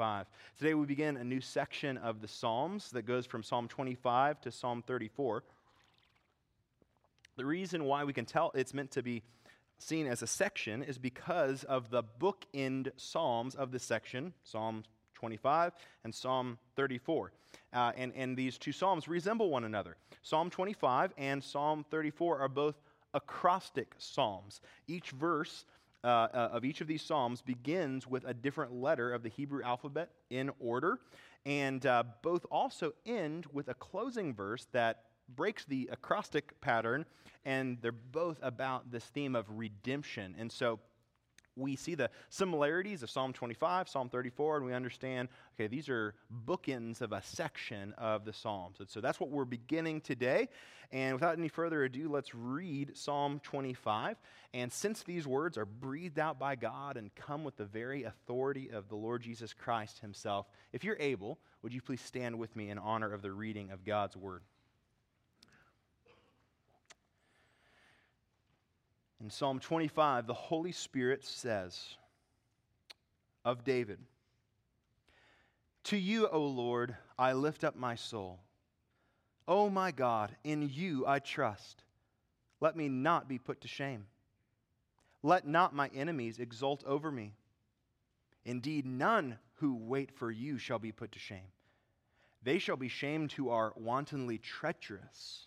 25. Today we begin a new section of the Psalms that goes from Psalm 25 to Psalm 34. The reason why we can tell it's meant to be seen as a section is because of the bookend Psalms of this section, Psalm 25 and Psalm 34. Uh, and, and these two Psalms resemble one another. Psalm 25 and Psalm 34 are both acrostic Psalms. Each verse uh, uh, of each of these Psalms begins with a different letter of the Hebrew alphabet in order. And uh, both also end with a closing verse that breaks the acrostic pattern, and they're both about this theme of redemption. And so we see the similarities of Psalm 25, Psalm 34, and we understand, okay, these are bookends of a section of the Psalms. And so that's what we're beginning today. And without any further ado, let's read Psalm 25. And since these words are breathed out by God and come with the very authority of the Lord Jesus Christ himself, if you're able, would you please stand with me in honor of the reading of God's word? In Psalm 25, the Holy Spirit says of David, To you, O Lord, I lift up my soul. O my God, in you I trust. Let me not be put to shame. Let not my enemies exult over me. Indeed, none who wait for you shall be put to shame. They shall be shamed who are wantonly treacherous.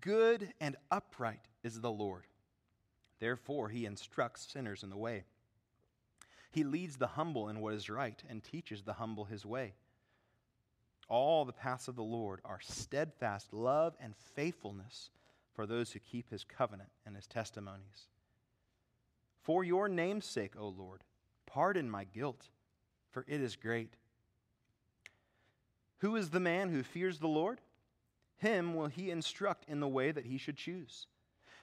Good and upright is the Lord. Therefore, he instructs sinners in the way. He leads the humble in what is right and teaches the humble his way. All the paths of the Lord are steadfast love and faithfulness for those who keep his covenant and his testimonies. For your name's sake, O Lord, pardon my guilt, for it is great. Who is the man who fears the Lord? Him will he instruct in the way that he should choose.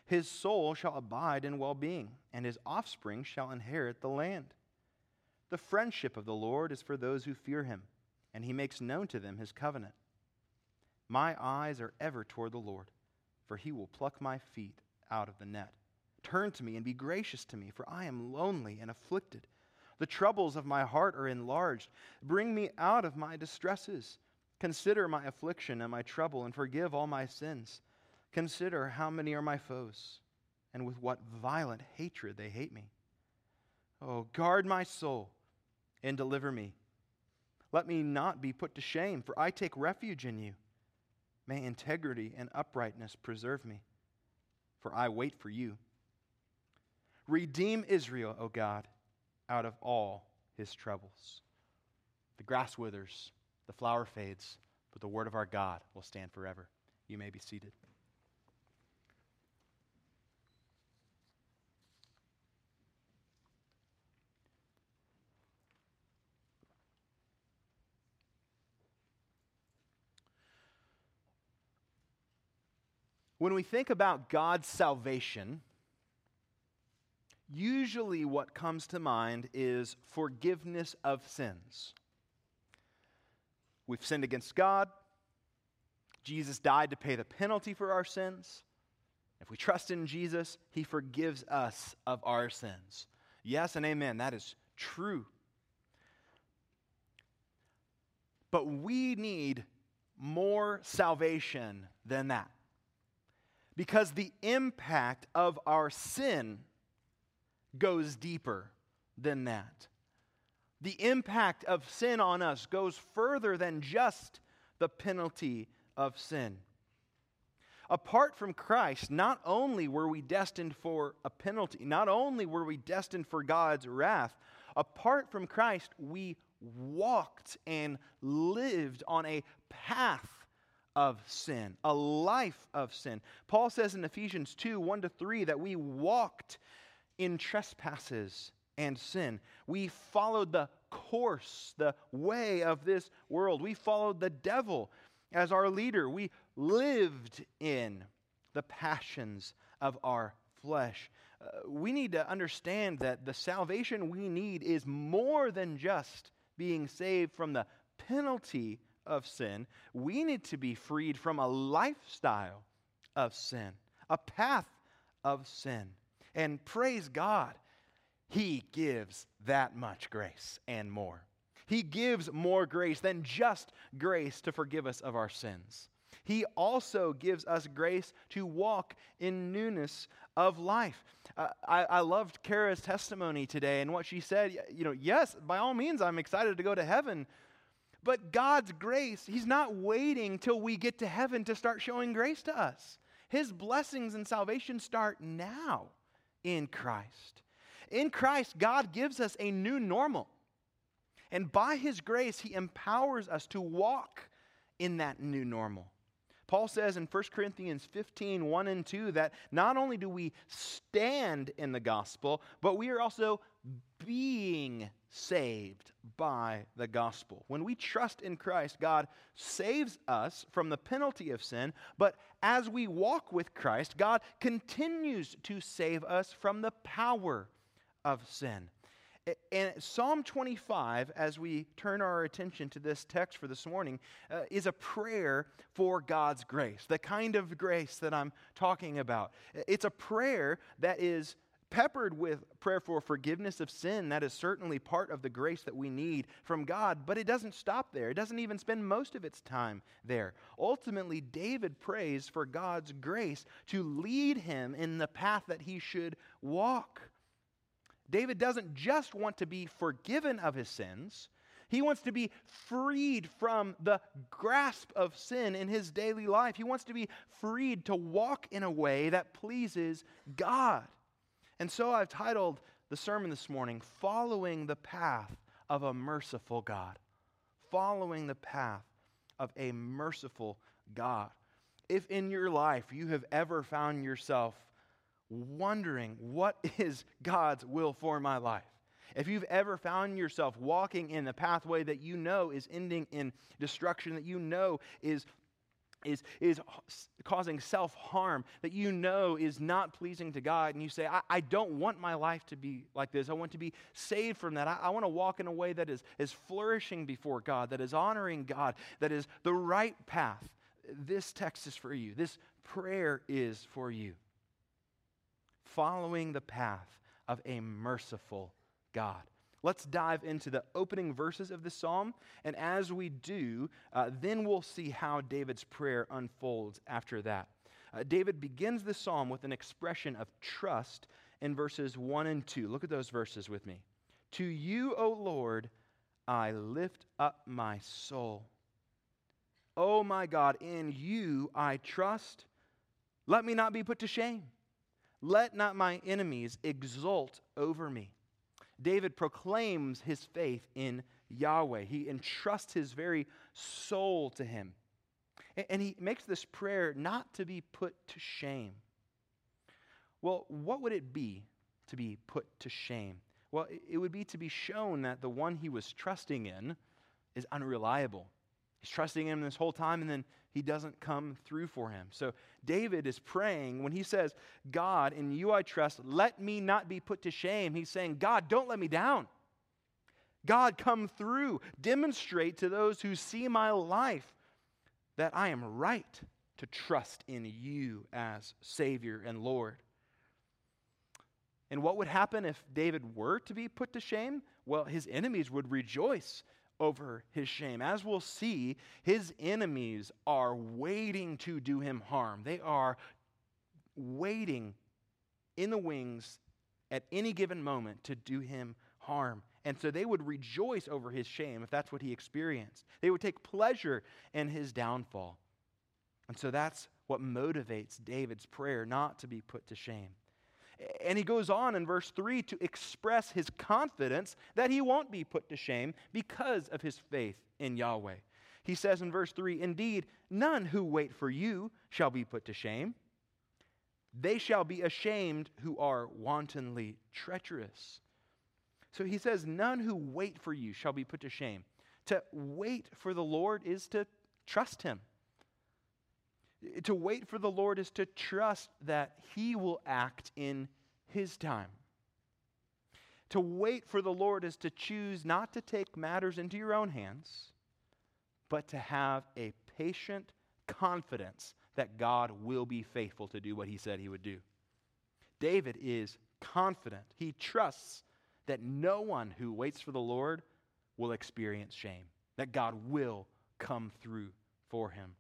His soul shall abide in well being, and his offspring shall inherit the land. The friendship of the Lord is for those who fear him, and he makes known to them his covenant. My eyes are ever toward the Lord, for he will pluck my feet out of the net. Turn to me and be gracious to me, for I am lonely and afflicted. The troubles of my heart are enlarged. Bring me out of my distresses. Consider my affliction and my trouble, and forgive all my sins. Consider how many are my foes, and with what violent hatred they hate me. Oh, guard my soul and deliver me. Let me not be put to shame, for I take refuge in you. May integrity and uprightness preserve me, for I wait for you. Redeem Israel, O God, out of all his troubles. The grass withers the flower fades, but the word of our God will stand forever. You may be seated. When we think about God's salvation, usually what comes to mind is forgiveness of sins. We've sinned against God. Jesus died to pay the penalty for our sins. If we trust in Jesus, he forgives us of our sins. Yes and amen. That is true. But we need more salvation than that. Because the impact of our sin goes deeper than that the impact of sin on us goes further than just the penalty of sin. Apart from Christ, not only were we destined for a penalty, not only were we destined for God's wrath, apart from Christ, we walked and lived on a path of sin, a life of sin. Paul says in Ephesians 2 1 to 3 that we walked in trespasses and sin. We followed the course, the way of this world. We followed the devil as our leader. We lived in the passions of our flesh. Uh, we need to understand that the salvation we need is more than just being saved from the penalty of sin. We need to be freed from a lifestyle of sin, a path of sin. And praise God, He gives that much grace and more. He gives more grace than just grace to forgive us of our sins. He also gives us grace to walk in newness of life. Uh, I, I loved Kara's testimony today and what she said. You know, yes, by all means, I'm excited to go to heaven. But God's grace, He's not waiting till we get to heaven to start showing grace to us. His blessings and salvation start now in Christ. In Christ, God gives us a new normal. And by His grace, He empowers us to walk in that new normal. Paul says in 1 Corinthians 15, 1 and 2, that not only do we stand in the gospel, but we are also being saved by the gospel. When we trust in Christ, God saves us from the penalty of sin, but as we walk with Christ, God continues to save us from the power of sin. And Psalm 25, as we turn our attention to this text for this morning, uh, is a prayer for God's grace, the kind of grace that I'm talking about. It's a prayer that is peppered with prayer for forgiveness of sin. That is certainly part of the grace that we need from God, but it doesn't stop there. It doesn't even spend most of its time there. Ultimately, David prays for God's grace to lead him in the path that he should walk. David doesn't just want to be forgiven of his sins, he wants to be freed from the grasp of sin in his daily life. He wants to be freed to walk in a way that pleases God. And so I've titled the sermon this morning, Following the Path of a Merciful God. Following the path of a merciful God. If in your life you have ever found yourself wondering, what is God's will for my life? If you've ever found yourself walking in the pathway that you know is ending in destruction, that you know is, is, is causing self harm, that you know is not pleasing to God, and you say, I, I, don't want my life to be like this. I want to be saved from that. I, I want to walk in a way that is, is flourishing before God, that is honoring God, that is the right path. This text is for you. This prayer is for you following the path of a merciful God. Let's dive into the opening verses of the psalm. And as we do, uh, then we'll see how David's prayer unfolds after that. Uh, David begins the psalm with an expression of trust in verses 1 and 2. Look at those verses with me. To you, O Lord, I lift up my soul. O my God, in you I trust. Let me not be put to shame. Let not my enemies exult over me. David proclaims his faith in Yahweh. He entrusts his very soul to him. And he makes this prayer not to be put to shame. Well, what would it be to be put to shame? Well, it would be to be shown that the one he was trusting in is unreliable. He's trusting in him this whole time, and then he doesn't come through for him. So David is praying when he says, God, in you I trust, let me not be put to shame. He's saying, God, don't let me down. God, come through. Demonstrate to those who see my life that I am right to trust in you as Savior and Lord. And what would happen if David were to be put to shame? Well, his enemies would rejoice over his shame. As we'll see, his enemies are waiting to do him harm. They are waiting in the wings at any given moment to do him harm. And so they would rejoice over his shame if that's what he experienced. They would take pleasure in his downfall. And so that's what motivates David's prayer not to be put to shame. And he goes on in verse 3 to express his confidence that he won't be put to shame because of his faith in Yahweh. He says in verse 3 Indeed, none who wait for you shall be put to shame. They shall be ashamed who are wantonly treacherous. So he says, None who wait for you shall be put to shame. To wait for the Lord is to trust him. To wait for the Lord is to trust that he will act in his time. To wait for the Lord is to choose not to take matters into your own hands, but to have a patient confidence that God will be faithful to do what he said he would do. David is confident. He trusts that no one who waits for the Lord will experience shame, that God will come through for him.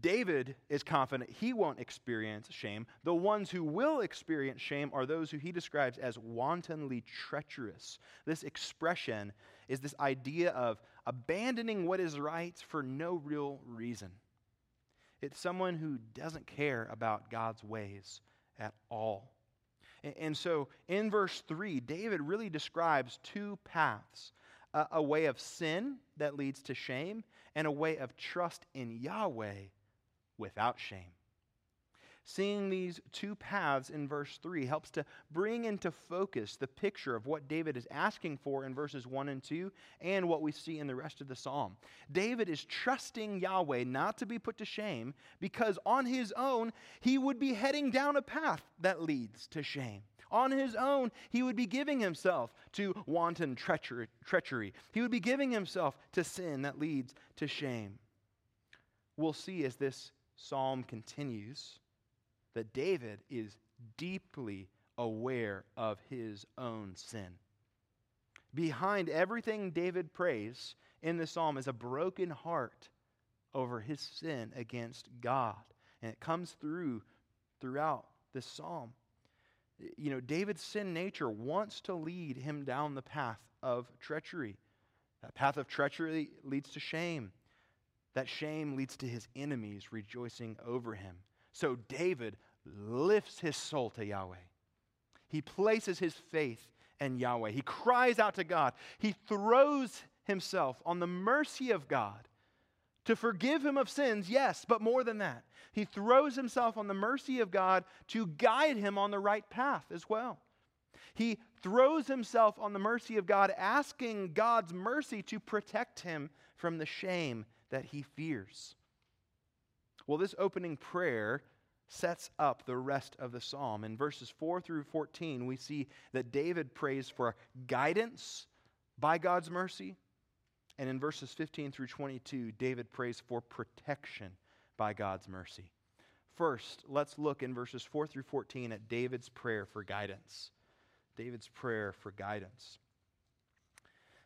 David is confident he won't experience shame. The ones who will experience shame are those who he describes as wantonly treacherous. This expression is this idea of abandoning what is right for no real reason. It's someone who doesn't care about God's ways at all. And so in verse 3, David really describes two paths a, way of sin that leads to shame, and a way of trust in Yahweh without shame. Seeing these two paths in verse 3 helps to bring into focus the picture of what David is asking for in verses 1 and 2 and what we see in the rest of the psalm. David is trusting Yahweh not to be put to shame because on his own he would be heading down a path that leads to shame. On his own, he would be giving himself to wanton treachery. He would be giving himself to sin that leads to shame. We'll see as this psalm continues that David is deeply aware of his own sin. Behind everything David prays in the psalm is a broken heart over his sin against God. And it comes through throughout this psalm. You know, David's sin nature wants to lead him down the path of treachery. That path of treachery leads to shame. That shame leads to his enemies rejoicing over him. So David lifts his soul to Yahweh. He places his faith in Yahweh. He cries out to God. He throws himself on the mercy of God to forgive him of sins, yes, but more than that. He throws himself on the mercy of God to guide him on the right path as well. He throws himself on the mercy of God, asking God's mercy to protect him from the shame that he fears. Well, this opening prayer sets up the rest of the psalm. In verses 4 through 14, we see that David prays for guidance by God's mercy. And in verses 15 through 22, David prays for protection by God's mercy. First, let's look in verses 4 through 14 at David's prayer for guidance. David's prayer for guidance.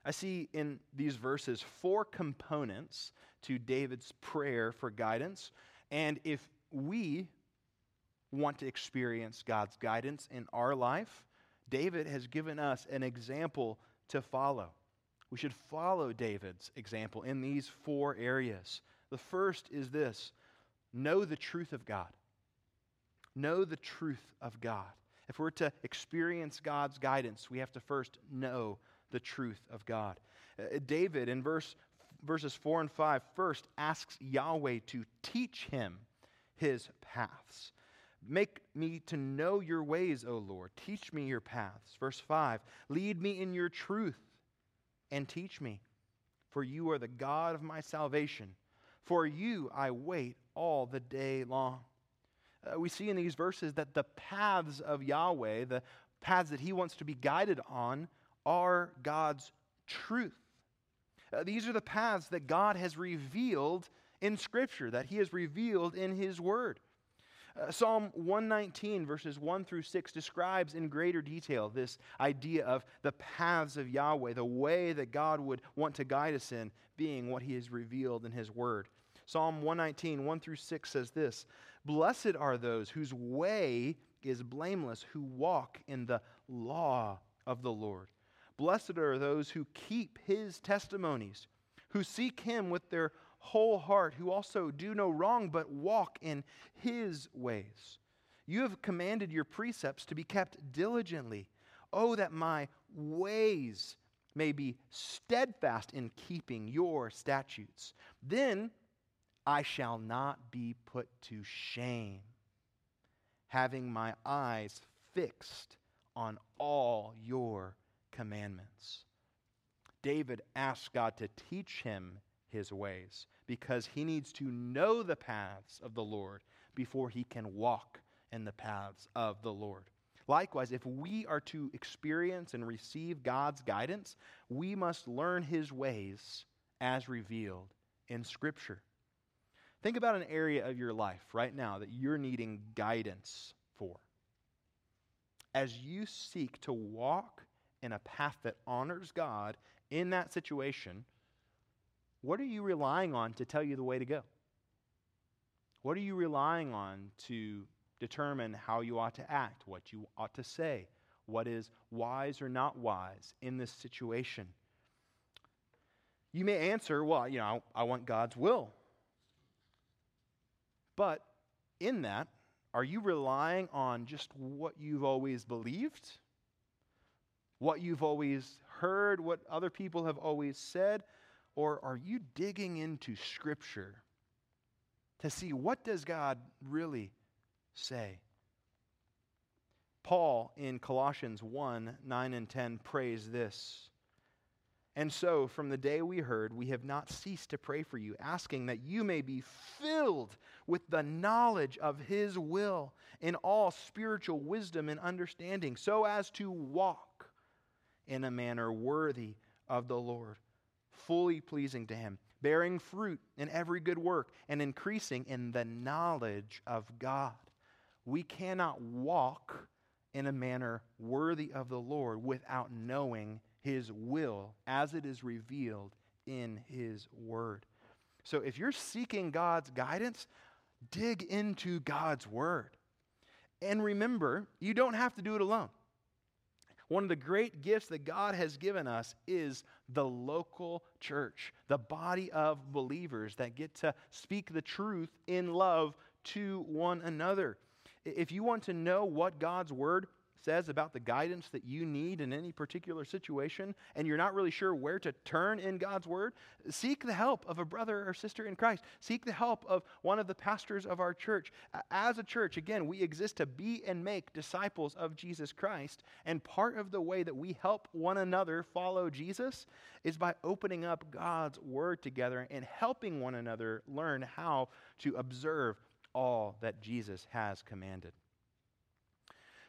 I see in these verses four components to David's prayer for guidance. And if we want to experience God's guidance in our life, David has given us an example to follow. We should follow David's example in these four areas. The first is this know the truth of God. Know the truth of God. If we're to experience God's guidance, we have to first know the truth of God. Uh, David, in verse, verses 4 and 5, first asks Yahweh to teach him his paths. Make me to know your ways, O Lord. Teach me your paths. Verse 5 Lead me in your truth and teach me, for you are the God of my salvation. For you I wait all the day long. Uh, we see in these verses that the paths of Yahweh, the paths that he wants to be guided on, are God's truth. Uh, these are the paths that God has revealed in Scripture, that he has revealed in his word. Uh, Psalm 119, verses 1 through 6, describes in greater detail this idea of the paths of Yahweh, the way that God would want to guide us in, being what He has revealed in His Word. Psalm 119, 1 through 6 says this Blessed are those whose way is blameless, who walk in the law of the Lord. Blessed are those who keep His testimonies, who seek Him with their whole heart, who also do no wrong, but walk in his ways. You have commanded your precepts to be kept diligently. Oh, that my ways may be steadfast in keeping your statutes. Then I shall not be put to shame, having my eyes fixed on all your commandments. David asks God to teach him his ways because he needs to know the paths of the Lord before he can walk in the paths of the Lord. Likewise, if we are to experience and receive God's guidance, we must learn his ways as revealed in Scripture. Think about an area of your life right now that you're needing guidance for. As you seek to walk in a path that honors God in that situation, what are you relying on to tell you the way to go? What are you relying on to determine how you ought to act, what you ought to say, what is wise or not wise in this situation? You may answer, well, you know, I want God's will. But in that, are you relying on just what you've always believed? What you've always heard, what other people have always said? Or are you digging into Scripture to see what does God really say? Paul in Colossians 1 9 and 10 prays this. And so, from the day we heard, we have not ceased to pray for you, asking that you may be filled with the knowledge of His will in all spiritual wisdom and understanding, so as to walk in a manner worthy of the Lord, fully pleasing to Him, bearing fruit in every good work, and increasing in the knowledge of God. We cannot walk in a manner worthy of the Lord without knowing his will as it is revealed in his word. So if you're seeking God's guidance, dig into God's word. And remember, you don't have to do it alone. One of the great gifts that God has given us is the local church, the body of believers that get to speak the truth in love to one another. If you want to know what God's word says about the guidance that you need in any particular situation and you're not really sure where to turn in God's Word, seek the help of a brother or sister in Christ. Seek the help of one of the pastors of our church. As a church, again, we exist to be and make disciples of Jesus Christ. And part of the way that we help one another follow Jesus is by opening up God's Word together and helping one another learn how to observe all that Jesus has commanded.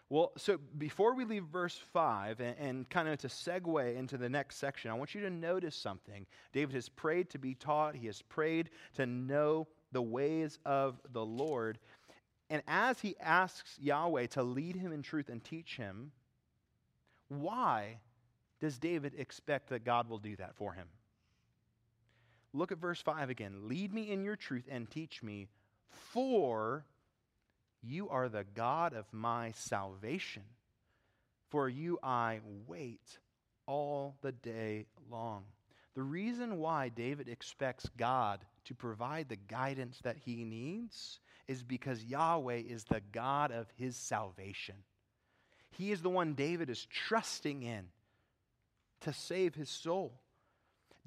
Well, so before we leave verse 5 and, and, kind of to segue into the next section, I want you to notice something. David has prayed to be taught, he has prayed to know the ways of the Lord. And as he asks Yahweh to lead him in truth and teach him, why does David expect that God will do that for him? Look at verse 5 again. Lead me in your truth and teach me, for you are the God of my salvation. For you I wait all the day long. The reason why David expects God to provide the guidance that he needs is because Yahweh is the God of his salvation. He is the one David is trusting in to save his soul.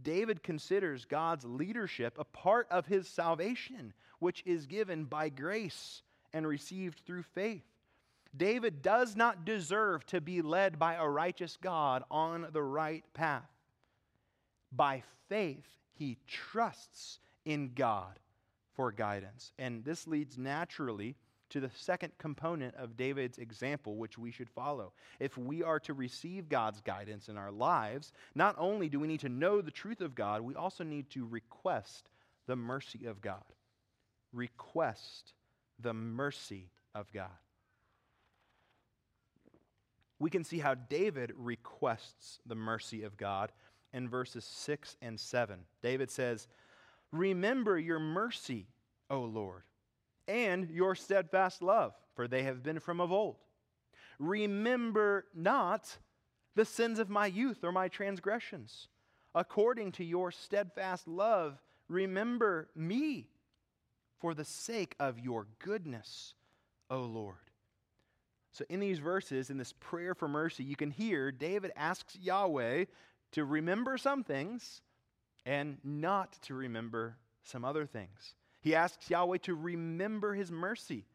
David considers God's leadership a part of his salvation, which is given by grace and received through faith. David does not deserve to be led by a righteous God on the right path. By faith, he trusts in God for guidance. And this leads naturally to the second component of David's example, which we should follow. If we are to receive God's guidance in our lives, not only do we need to know the truth of God, we also need to request the mercy of God. Request the mercy of God. We can see how David requests the mercy of God in verses 6 and 7. David says, Remember your mercy, O Lord, and your steadfast love, for they have been from of old. Remember not the sins of my youth or my transgressions. According to your steadfast love, remember me for the sake of your goodness, O Lord. So, in these verses, in this prayer for mercy, you can hear David asks Yahweh to remember some things and not to remember some other things. He asks Yahweh to remember his mercy,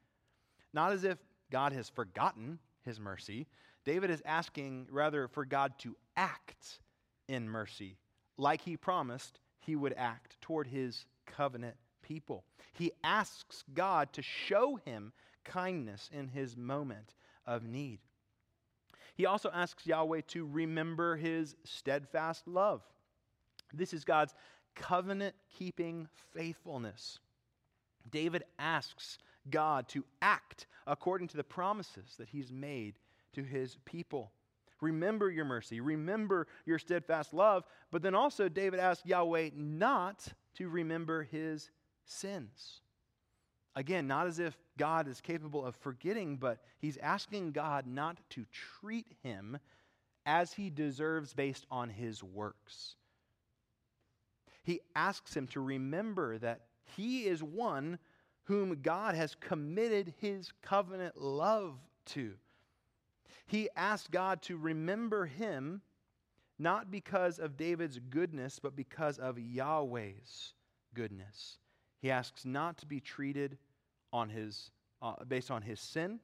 not as if God has forgotten his mercy, David is asking rather for God to act in mercy, like he promised he would act toward his covenant people. He asks God to show him kindness in his moment of need. He also asks Yahweh to remember his steadfast love. This is God's covenant keeping faithfulness. David asks God to act according to the promises that he's made to his people. Remember your mercy, remember your steadfast love. But then also, David asks Yahweh not to remember his sins. Again, not as if God is capable of forgetting, but he's asking God not to treat him as he deserves based on his works. He asks him to remember that he is one whom God has committed his covenant love to. He asked God to remember him not because of David's goodness, but because of Yahweh's goodness. He asks not to be treated on his, uh, based on his sin.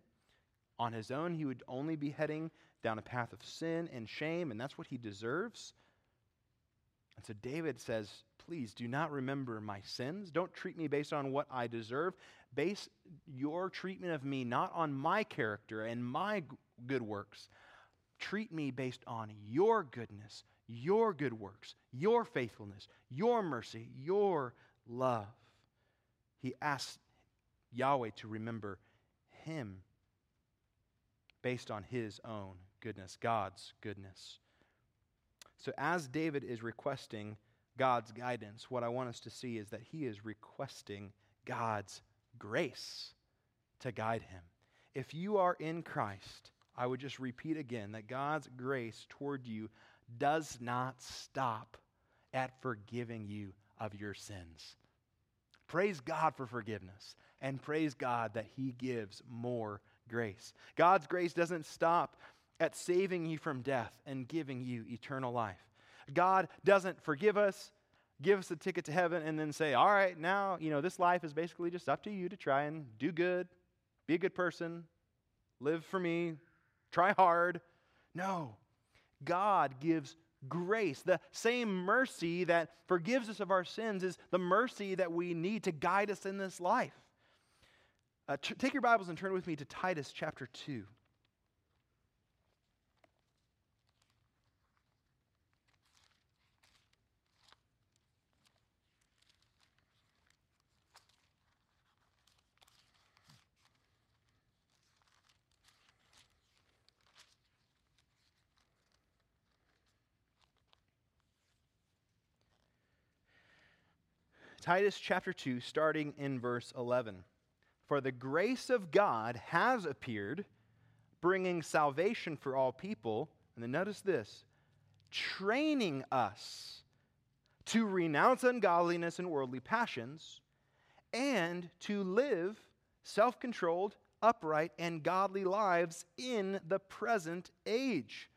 On his own, he would only be heading down a path of sin and shame, and that's what he deserves. And so David says, Please do not remember my sins. Don't treat me based on what I deserve. Base your treatment of me not on my character and my good works. Treat me based on your goodness, your good works, your faithfulness, your mercy, your love. He asks Yahweh to remember him based on his own goodness, God's goodness. So, as David is requesting God's guidance, what I want us to see is that he is requesting God's grace to guide him. If you are in Christ, I would just repeat again that God's grace toward you does not stop at forgiving you of your sins. Praise God for forgiveness and praise God that He gives more grace. God's grace doesn't stop at saving you from death and giving you eternal life. God doesn't forgive us, give us a ticket to heaven, and then say, all right, now, you know, this life is basically just up to you to try and do good, be a good person, live for me, try hard. No. God gives grace. The same mercy that forgives us of our sins is the mercy that we need to guide us in this life. Uh, t- take your Bibles and turn with me to Titus chapter 2. Titus chapter 2, starting in verse 11. For the grace of God has appeared, bringing salvation for all people. And then notice this training us to renounce ungodliness and worldly passions, and to live self controlled, upright, and godly lives in the present age.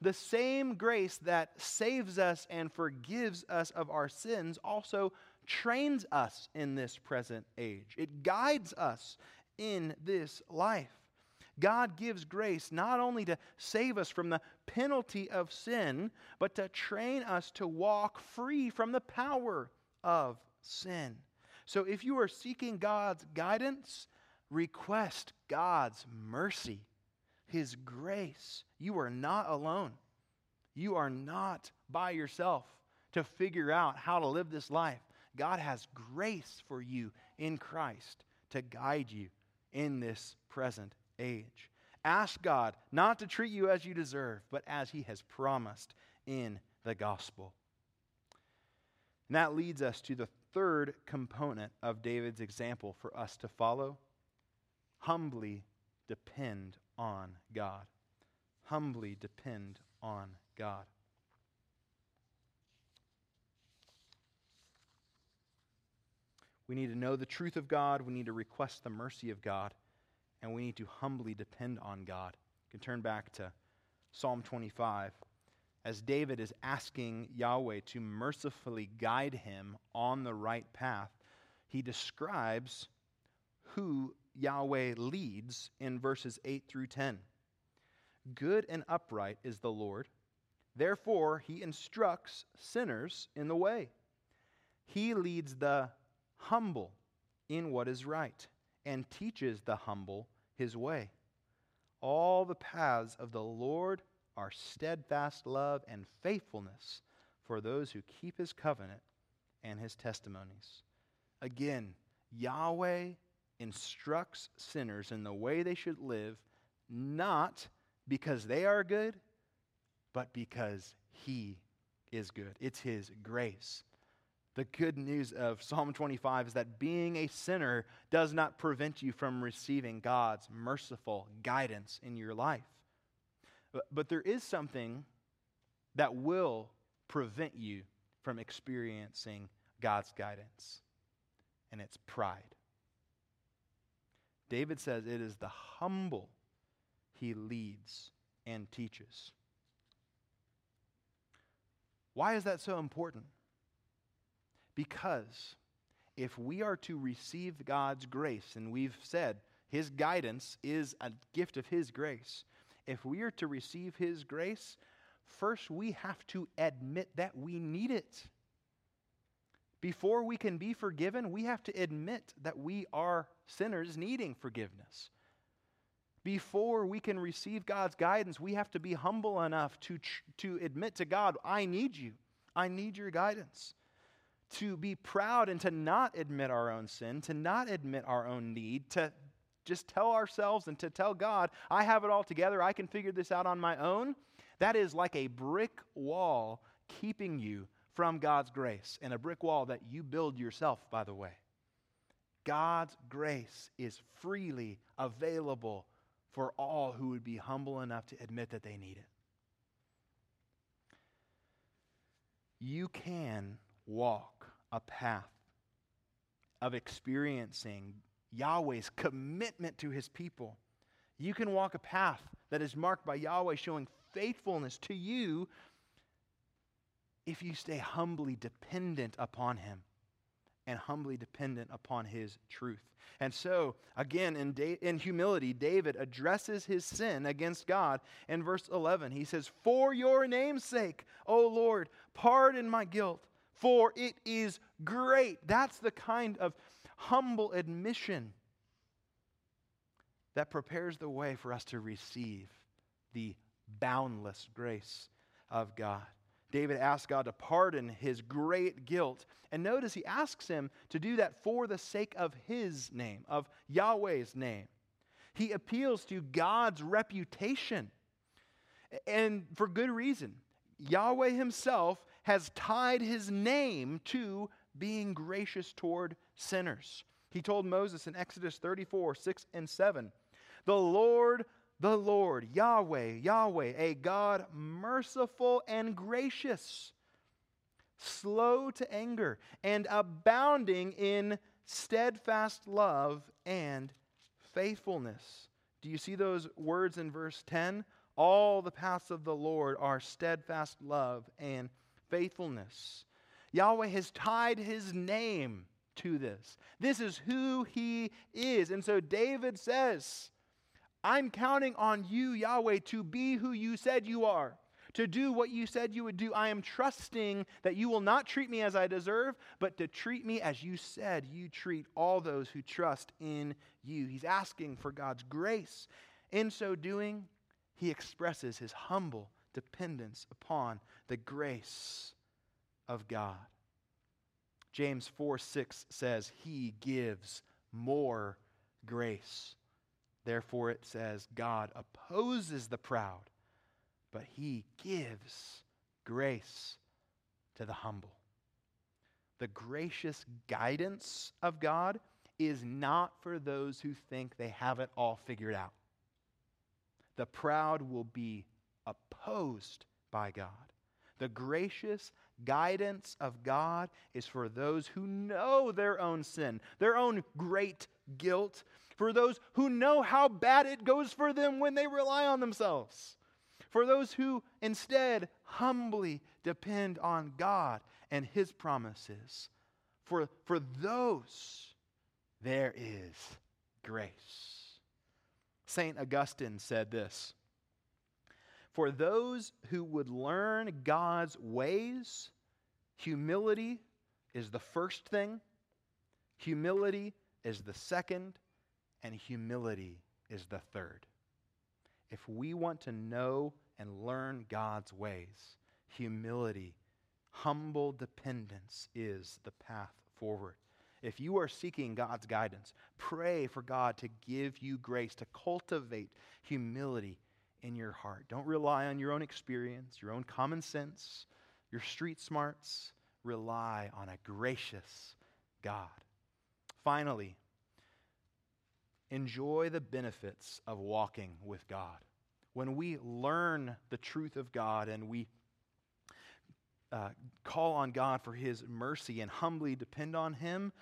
The same grace that saves us and forgives us of our sins also trains us in this present age, it guides us in this life. God gives grace not only to save us from the penalty of sin, but to train us to walk free from the power of sin. So if you are seeking God's guidance, request God's mercy, His grace. You are not alone. You are not by yourself to figure out how to live this life. God has grace for you in Christ to guide you in this present age. Ask God not to treat you as you deserve, but as He has promised in the gospel. And that leads us to the third component of David's example for us to follow humbly depend on God. Humbly depend on God. We need to know the truth of God. We need to request the mercy of God. And we need to humbly depend on God. You can turn back to Psalm 25. As David is asking Yahweh to mercifully guide him on the right path, he describes who Yahweh leads in verses 8 through 10. Good and upright is the Lord. Therefore, he instructs sinners in the way. He leads the humble in what is right and teaches the humble his way. All the paths of the Lord are steadfast love and faithfulness for those who keep his covenant and his testimonies. Again, Yahweh instructs sinners in the way they should live, not because they are good, but because he is good. It's his grace. The good news of Psalm 25 is that being a sinner does not prevent you from receiving God's merciful guidance in your life. But, but there is something that will prevent you from experiencing God's guidance, and it's pride. David says it is the humble he leads and teaches. Why is that so important? Because if we are to receive God's grace, and we've said his guidance is a gift of his grace, if we are to receive his grace, first we have to admit that we need it. Before we can be forgiven, we have to admit that we are sinners needing forgiveness. Before we can receive God's guidance, we have to be humble enough to, to admit to God, I need you. I need your guidance. To be proud and to not admit our own sin, to not admit our own need, to just tell ourselves and to tell God, I have it all together, I can figure this out on my own. That is like a brick wall keeping you from God's grace, and a brick wall that you build yourself, by the way. God's grace is freely available for all who would be humble enough to admit that they need it. You can walk a path of experiencing Yahweh's commitment to his people. You can walk a path that is marked by Yahweh showing faithfulness to you if you stay humbly dependent upon him and humbly dependent upon his truth. And so, again, in, da- in humility, David addresses his sin against God. In verse 11, he says, For your name's sake, O Lord, pardon my guilt, for it is great. That's the kind of humble admission that prepares the way for us to receive the boundless grace of God. David asks God to pardon his great guilt. And notice he asks him to do that for the sake of his name, of Yahweh's name. He appeals to God's reputation. And for good reason. Yahweh himself has tied his name to being gracious toward sinners. He told Moses in Exodus 34 6 and 7 The Lord the Lord, Yahweh, Yahweh, a God merciful and gracious, slow to anger, and abounding in steadfast love and faithfulness. Do you see those words in verse 10? All the paths of the Lord are steadfast love and faithfulness. Yahweh has tied his name to this. This is who he is. And so David says, I'm counting on you, Yahweh, to be who you said you are, to do what you said you would do. I am trusting that you will not treat me as I deserve, but to treat me as you said you treat all those who trust in you. He's asking for God's grace. In so doing, he expresses his humble dependence upon the grace of God. James 4 6 says, He gives more grace. Therefore, it says, God opposes the proud, but he gives grace to the humble. The gracious guidance of God is not for those who think they have it all figured out. The proud will be opposed by God. The gracious guidance of God is for those who know their own sin, their own great guilt, for those who know how bad it goes for them when they rely on themselves, for those who instead humbly depend on God and His promises. For, for those, there is grace. St. Augustine said this For those who would learn God's ways, humility is the first thing, humility is the second, and humility is the third. If we want to know and learn God's ways, humility, humble dependence is the path forward. If you are seeking God's guidance, pray for God to give you grace to cultivate humility in your heart. Don't rely on your own experience, your own common sense, your street smarts. Rely on a gracious God. Finally, enjoy the benefits of walking with God. When we learn the truth of God and we uh, call on God for His mercy and humbly depend on Him,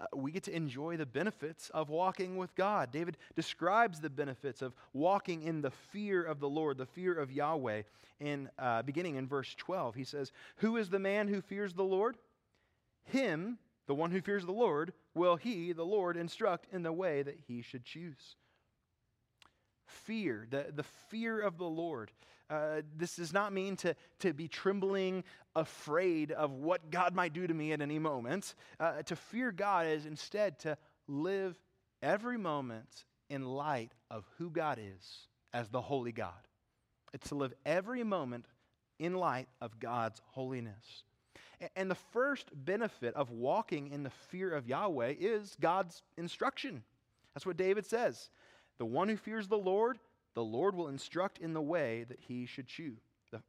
uh, we get to enjoy the benefits of walking with God. David describes the benefits of walking in the fear of the Lord, the fear of Yahweh, in uh, beginning in verse 12. He says, Who is the man who fears the Lord? Him, the one who fears the Lord, will he, the Lord, instruct in the way that he should choose. Fear, the, the fear of the Lord. Uh, this does not mean to, to be trembling, afraid of what God might do to me at any moment. Uh, to fear God is instead to live every moment in light of who God is as the holy God. It's to live every moment in light of God's holiness. And the first benefit of walking in the fear of Yahweh is God's instruction. That's what David says. The one who fears the Lord the Lord will instruct in the way that he should choose. The,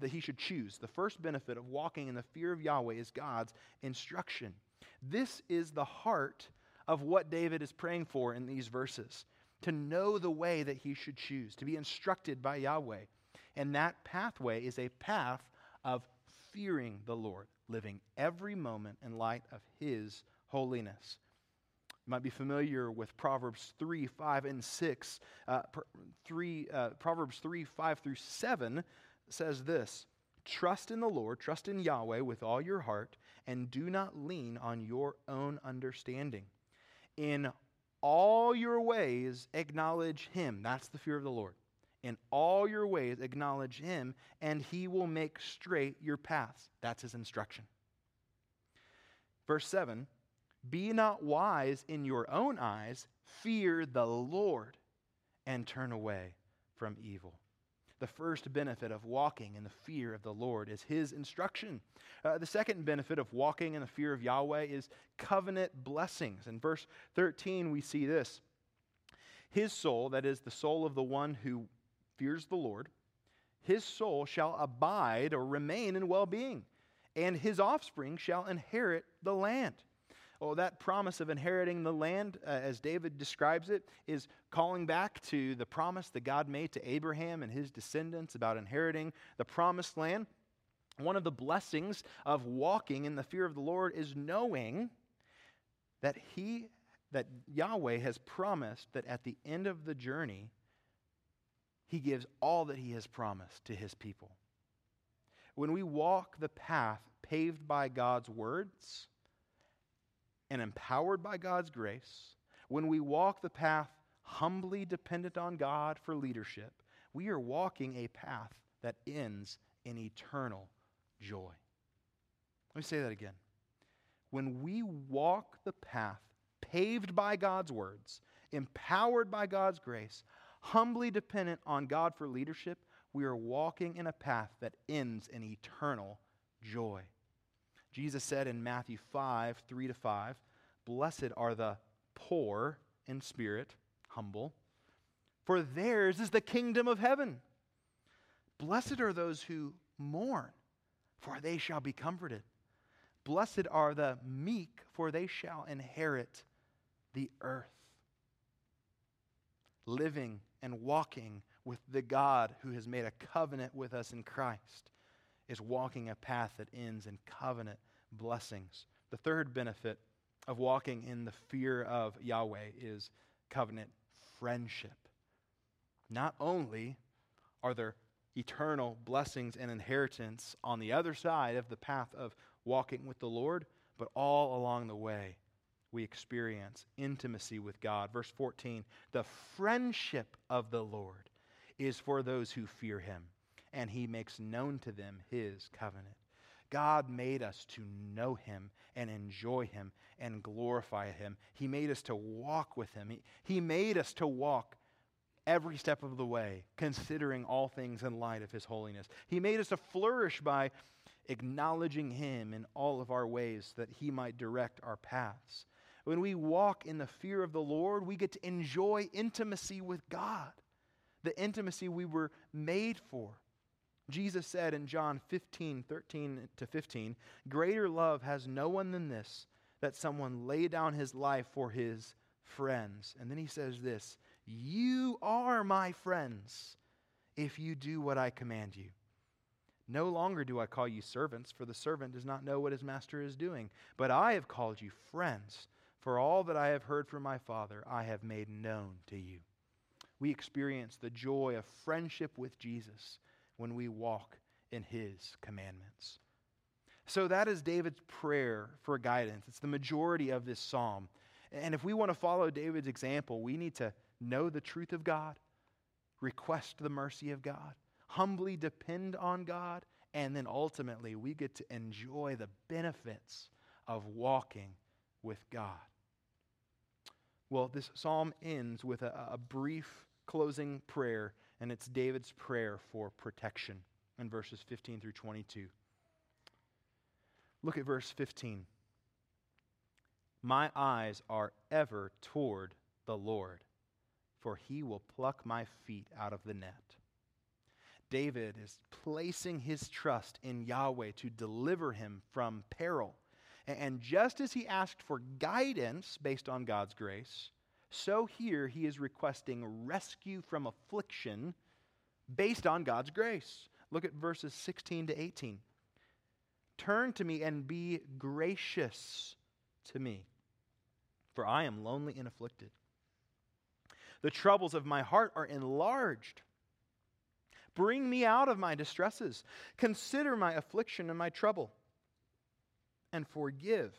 that he should choose. The first benefit of walking in the fear of Yahweh is God's instruction. This is the heart of what David is praying for in these verses to know the way that he should choose, to be instructed by Yahweh. And that pathway is a path of fearing the Lord, living every moment in light of his holiness. You might be familiar with Proverbs 3, 5, and 6. Uh, three, uh, Proverbs 3, 5 through 7 says this Trust in the Lord, trust in Yahweh with all your heart, and do not lean on your own understanding. In all your ways, acknowledge him. That's the fear of the Lord. In all your ways, acknowledge him, and he will make straight your paths. That's his instruction. Verse 7 be not wise in your own eyes, fear the Lord and turn away from evil. The first benefit of walking in the fear of the Lord is his instruction. Uh, the second benefit of walking in the fear of Yahweh is covenant blessings. In verse 13, we see this His soul, that is the soul of the one who fears the Lord, his soul shall abide or remain in well being, and his offspring shall inherit the land. Well, that promise of inheriting the land, uh, as David describes it, is calling back to the promise that God made to Abraham and his descendants about inheriting the promised land. One of the blessings of walking in the fear of the Lord is knowing that he that Yahweh has promised that at the end of the journey he gives all that he has promised to his people. When we walk the path paved by God's words, and empowered by God's grace, when we walk the path humbly dependent on God for leadership, we are walking a path that ends in eternal joy. Let me say that again. When we walk the path paved by God's words, empowered by God's grace, humbly dependent on God for leadership, we are walking in a path that ends in eternal joy. Jesus said in Matthew 5 3 to 5, Blessed are the poor in spirit, humble, for theirs is the kingdom of heaven. Blessed are those who mourn, for they shall be comforted. Blessed are the meek, for they shall inherit the earth. Living and walking with the God who has made a covenant with us in Christ is walking a path that ends in covenant blessings. The third benefit of walking in the fear of Yahweh is covenant friendship. Not only are there eternal blessings and inheritance on the other side of the path of walking with the Lord, but all along the way, we experience intimacy with God. Verse 14 the friendship of the Lord is for those who fear him, and he makes known to them his covenant. God made us to know him and enjoy him and glorify him. He made us to walk with him. He, he made us to walk every step of the way, considering all things in light of his holiness. He made us to flourish by acknowledging him in all of our ways that he might direct our paths. When we walk in the fear of the Lord, we get to enjoy intimacy with God, the intimacy we were made for. Jesus said in John 15, 13 to 15, Greater love has no one than this, that someone lay down his life for his friends. And then he says this You are my friends if you do what I command you. No longer do I call you servants, for the servant does not know what his master is doing. But I have called you friends, for all that I have heard from my Father I have made known to you. We experience the joy of friendship with Jesus when we walk in his commandments. So that is David's prayer for guidance. It's the majority of this psalm. And if we want to follow David's example, we need to know the truth of God, request the mercy of God, humbly depend on God, and then ultimately we get to enjoy the benefits of walking with God. Well, this psalm ends with a, a brief closing prayer and it's David's prayer for protection in verses 15 through 22. Look at verse 15. My eyes are ever toward the Lord, for he will pluck my feet out of the net. David is placing his trust in Yahweh to deliver him from peril. And just as he asked for guidance based on God's grace, so here he is requesting rescue from affliction based on God's grace. Look at verses 16 to 18. Turn to me and be gracious to me, for I am lonely and afflicted. The troubles of my heart are enlarged. Bring me out of my distresses. Consider my affliction and my trouble, and forgive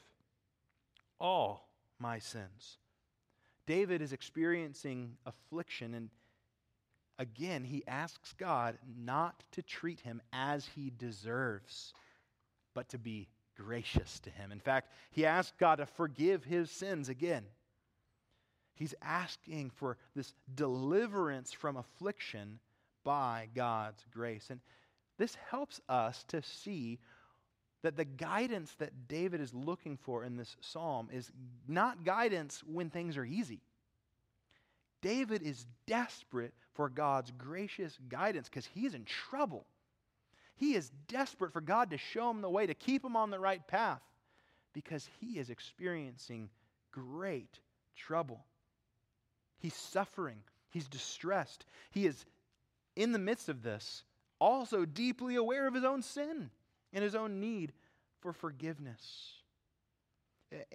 all my sins. David is experiencing affliction, and again, he asks God not to treat him as he deserves, but to be gracious to him. In fact, he asks God to forgive his sins again. He's asking for this deliverance from affliction by God's grace. And this helps us to see that the guidance that David is looking for in this psalm is not guidance when things are easy. David is desperate for God's gracious guidance because he's in trouble. He is desperate for God to show him the way, to keep him on the right path, because he is experiencing great trouble. He's suffering, he's distressed. He is, in the midst of this, also deeply aware of his own sin and his own need for forgiveness.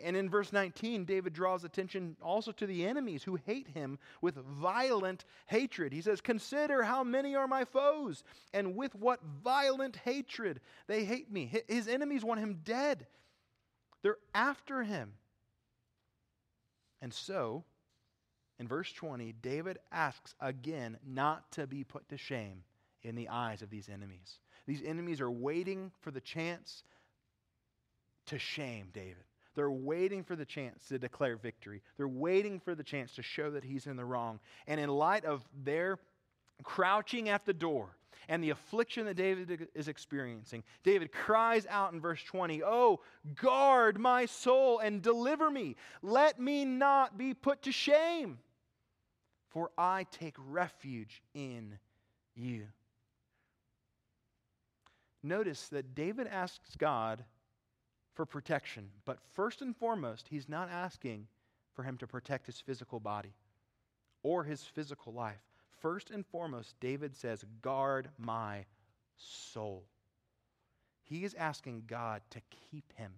And in verse 19, David draws attention also to the enemies who hate him with violent hatred. He says, Consider how many are my foes, and with what violent hatred they hate me. His enemies want him dead, they're after him. And so, in verse 20, David asks again not to be put to shame in the eyes of these enemies. These enemies are waiting for the chance to shame David. They're waiting for the chance to declare victory. They're waiting for the chance to show that he's in the wrong. And in light of their crouching at the door and the affliction that David is experiencing, David cries out in verse 20, Oh, guard my soul and deliver me. Let me not be put to shame, for I take refuge in you. Notice that David asks God for protection. But first and foremost, he's not asking for him to protect his physical body or his physical life. First and foremost, David says, Guard my soul. He is asking God to keep him,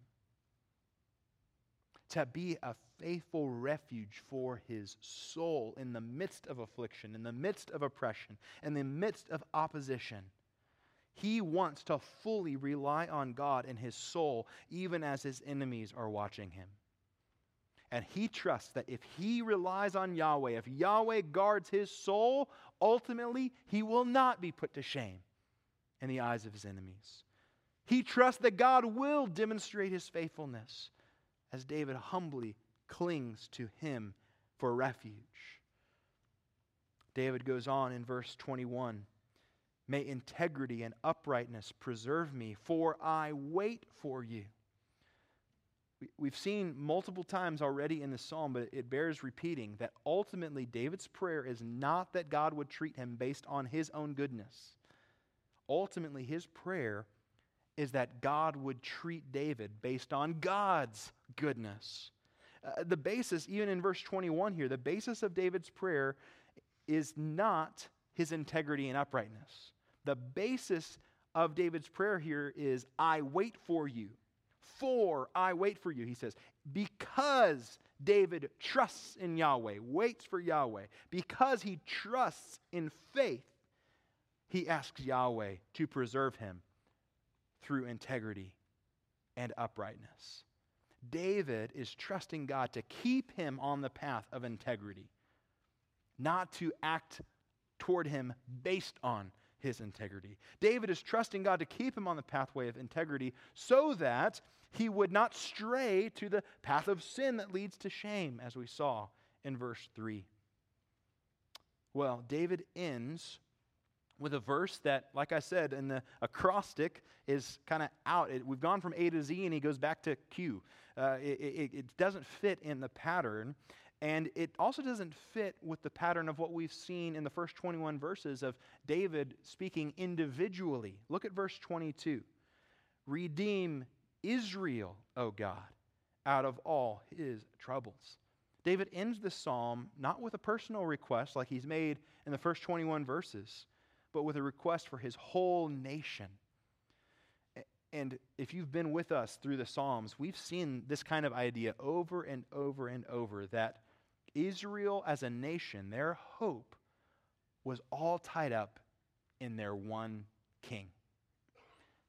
to be a faithful refuge for his soul in the midst of affliction, in the midst of oppression, in the midst of opposition. He wants to fully rely on God in his soul, even as his enemies are watching him. And he trusts that if he relies on Yahweh, if Yahweh guards his soul, ultimately he will not be put to shame in the eyes of his enemies. He trusts that God will demonstrate his faithfulness as David humbly clings to him for refuge. David goes on in verse 21 May integrity and uprightness preserve me, for I wait for you. We've seen multiple times already in the psalm, but it bears repeating that ultimately David's prayer is not that God would treat him based on his own goodness. Ultimately, his prayer is that God would treat David based on God's goodness. Uh, the basis, even in verse 21 here, the basis of David's prayer is not his integrity and uprightness. The basis of David's prayer here is, I wait for you. For I wait for you, he says. Because David trusts in Yahweh, waits for Yahweh, because he trusts in faith, he asks Yahweh to preserve him through integrity and uprightness. David is trusting God to keep him on the path of integrity, not to act toward him based on his integrity. David is trusting God to keep him on the pathway of integrity so that he would not stray to the path of sin that leads to shame, as we saw in verse 3. Well, David ends with a verse that, like I said, in the acrostic is kind of out. It, we've gone from A to Z and he goes back to Q. Uh, it, it, it doesn't fit in the pattern. And it also doesn't fit with the pattern of what we've seen in the first 21 verses of David speaking individually. Look at verse 22. Redeem Israel, O God, out of all his troubles. David ends the psalm not with a personal request like he's made in the first 21 verses, but with a request for his whole nation. And if you've been with us through the Psalms, we've seen this kind of idea over and over and over that Israel as a nation, their hope was all tied up in their one king.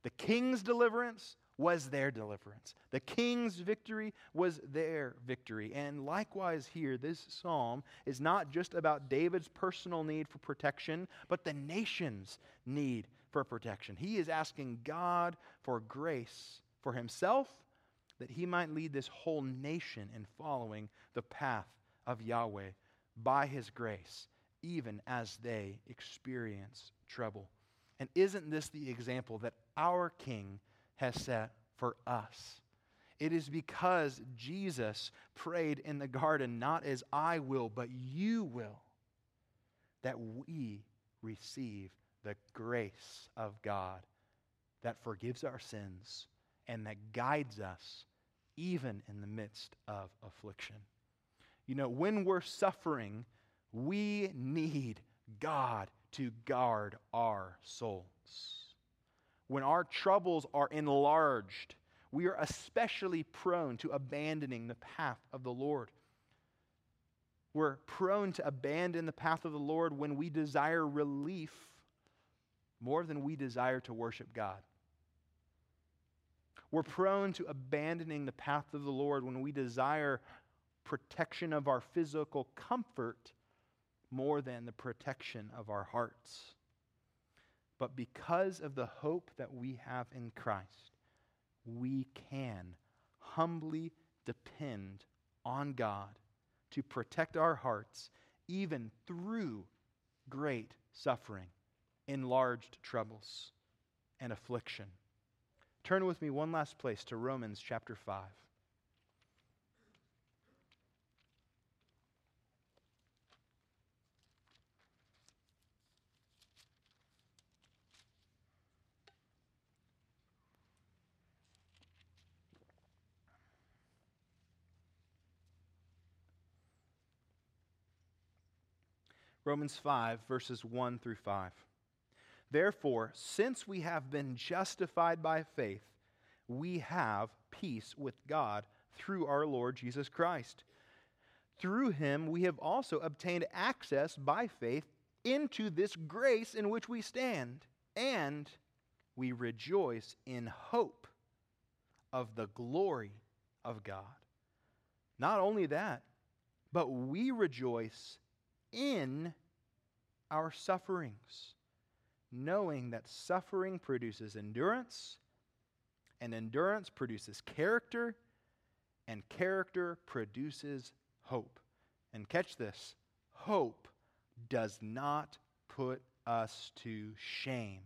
The king's deliverance was their deliverance. The king's victory was their victory. And likewise, here, this psalm is not just about David's personal need for protection, but the nation's need for protection. He is asking God for grace for himself that he might lead this whole nation in following the path of Yahweh by his grace, even as they experience trouble. And isn't this the example that our King has set for us. It is because Jesus prayed in the garden, not as I will, but you will, that we receive the grace of God that forgives our sins and that guides us even in the midst of affliction. You know, when we're suffering, we need God to guard our souls when our troubles are enlarged, we are especially prone to abandoning the path of the Lord. We're prone to abandon the path of the Lord when we desire relief more than we desire to worship God. We're prone to abandoning the path of the Lord when we desire protection of our physical comfort more than the protection of our hearts. But because of the hope that we have in Christ, we can humbly depend on God to protect our hearts even through great suffering, enlarged troubles, and affliction. Turn with me one last place to Romans chapter 5. Romans 5, verses 1 through 5. Therefore, since we have been justified by faith, we have peace with God through our Lord Jesus Christ. Through him, we have also obtained access by faith into this grace in which we stand, and we rejoice in hope of the glory of God. Not only that, but we rejoice in our sufferings, knowing that suffering produces endurance, and endurance produces character, and character produces hope. And catch this hope does not put us to shame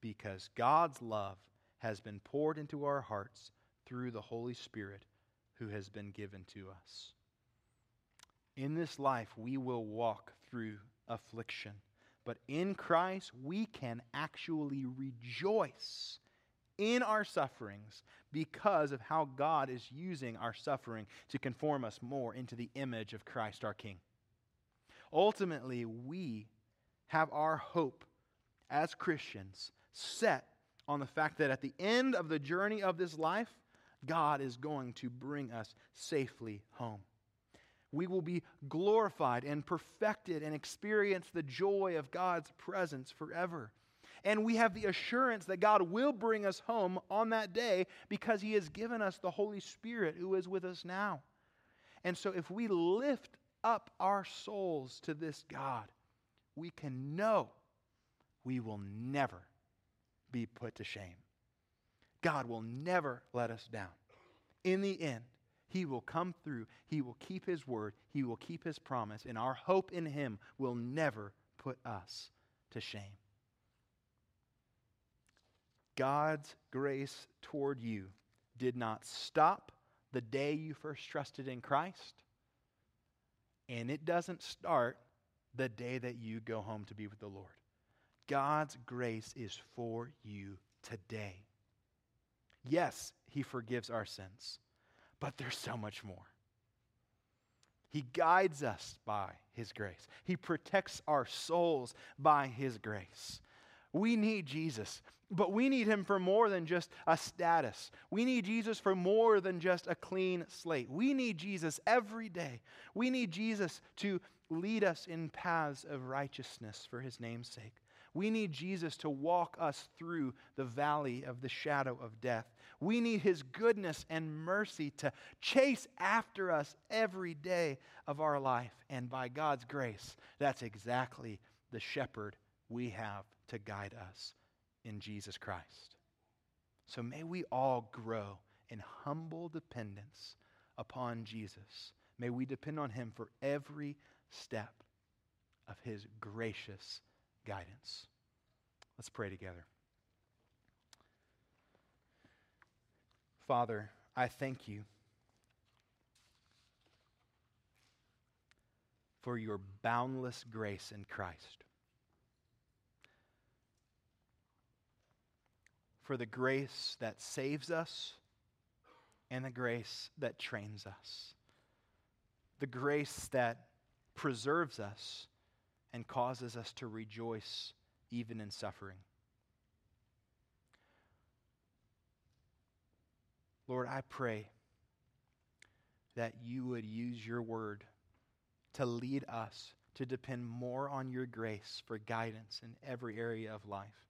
because God's love has been poured into our hearts through the Holy Spirit who has been given to us. In this life, we will walk through affliction, but in Christ, we can actually rejoice in our sufferings because of how God is using our suffering to conform us more into the image of Christ our King. Ultimately, we have our hope as Christians set on the fact that at the end of the journey of this life, God is going to bring us safely home. We will be glorified and perfected and experience the joy of God's presence forever. And we have the assurance that God will bring us home on that day because He has given us the Holy Spirit who is with us now. And so, if we lift up our souls to this God, we can know we will never be put to shame. God will never let us down. In the end, He will come through, He will keep His word, He will keep His promise, and our hope in Him will never put us to shame. God's grace toward you did not stop the day you first trusted in Christ, and it doesn't start the day that you go home to be with the Lord. God's grace is for you today. Yes, He forgives our sins, but there's so much more. He guides us by His grace, He protects our souls by His grace. We need Jesus, but we need him for more than just a status. We need Jesus for more than just a clean slate. We need Jesus every day. We need Jesus to lead us in paths of righteousness for his name's sake. We need Jesus to walk us through the valley of the shadow of death. We need his goodness and mercy to chase after us every day of our life. And by God's grace, that's exactly the shepherd we have to guide us in Jesus Christ. So may we all grow in humble dependence upon Jesus. May we depend on him for every step of his gracious guidance. Let's pray together. Father, I thank you for your boundless grace in Christ. for the grace that saves us and the grace that trains us, the grace that preserves us and causes us to rejoice even in suffering. Lord, I pray that you would use your word to lead us to depend more on your grace for guidance in every area of life,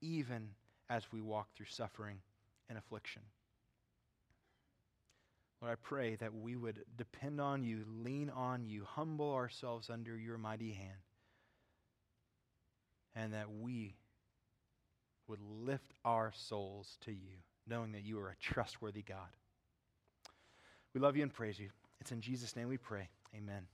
even as we walk through suffering and affliction. Lord, I pray that we would depend on you, lean on you, humble ourselves under your mighty hand, and that we would lift our souls to you, knowing that you are a trustworthy God. We love you and praise you. It's in Jesus' name we pray. Amen.